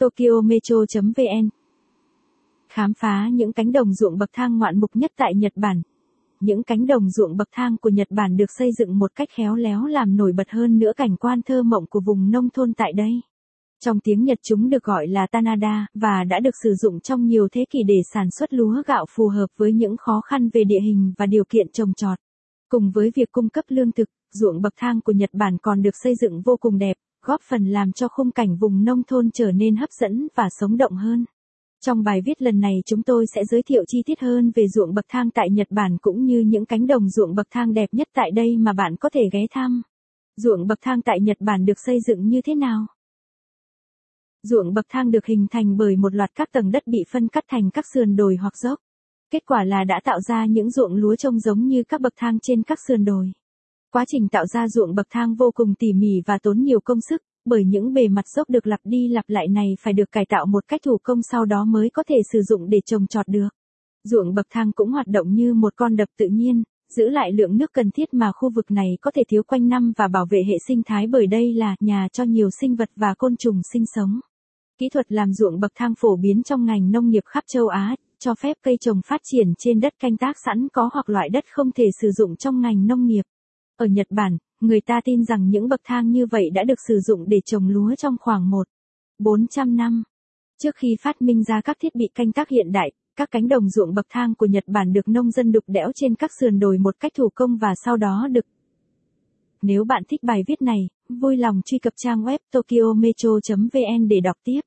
Tokyo Metro.vn Khám phá những cánh đồng ruộng bậc thang ngoạn mục nhất tại Nhật Bản. Những cánh đồng ruộng bậc thang của Nhật Bản được xây dựng một cách khéo léo làm nổi bật hơn nữa cảnh quan thơ mộng của vùng nông thôn tại đây. Trong tiếng Nhật chúng được gọi là Tanada và đã được sử dụng trong nhiều thế kỷ để sản xuất lúa gạo phù hợp với những khó khăn về địa hình và điều kiện trồng trọt. Cùng với việc cung cấp lương thực, ruộng bậc thang của Nhật Bản còn được xây dựng vô cùng đẹp, góp phần làm cho khung cảnh vùng nông thôn trở nên hấp dẫn và sống động hơn. Trong bài viết lần này chúng tôi sẽ giới thiệu chi tiết hơn về ruộng bậc thang tại Nhật Bản cũng như những cánh đồng ruộng bậc thang đẹp nhất tại đây mà bạn có thể ghé thăm. Ruộng bậc thang tại Nhật Bản được xây dựng như thế nào? Ruộng bậc thang được hình thành bởi một loạt các tầng đất bị phân cắt thành các sườn đồi hoặc dốc. Kết quả là đã tạo ra những ruộng lúa trông giống như các bậc thang trên các sườn đồi. Quá trình tạo ra ruộng bậc thang vô cùng tỉ mỉ và tốn nhiều công sức, bởi những bề mặt dốc được lặp đi lặp lại này phải được cải tạo một cách thủ công sau đó mới có thể sử dụng để trồng trọt được. Ruộng bậc thang cũng hoạt động như một con đập tự nhiên, giữ lại lượng nước cần thiết mà khu vực này có thể thiếu quanh năm và bảo vệ hệ sinh thái bởi đây là nhà cho nhiều sinh vật và côn trùng sinh sống. Kỹ thuật làm ruộng bậc thang phổ biến trong ngành nông nghiệp khắp châu Á, cho phép cây trồng phát triển trên đất canh tác sẵn có hoặc loại đất không thể sử dụng trong ngành nông nghiệp. Ở Nhật Bản, người ta tin rằng những bậc thang như vậy đã được sử dụng để trồng lúa trong khoảng 1 400 năm. Trước khi phát minh ra các thiết bị canh tác hiện đại, các cánh đồng ruộng bậc thang của Nhật Bản được nông dân đục đẽo trên các sườn đồi một cách thủ công và sau đó được nếu bạn thích bài viết này, vui lòng truy cập trang web tokyometro.vn để đọc tiếp.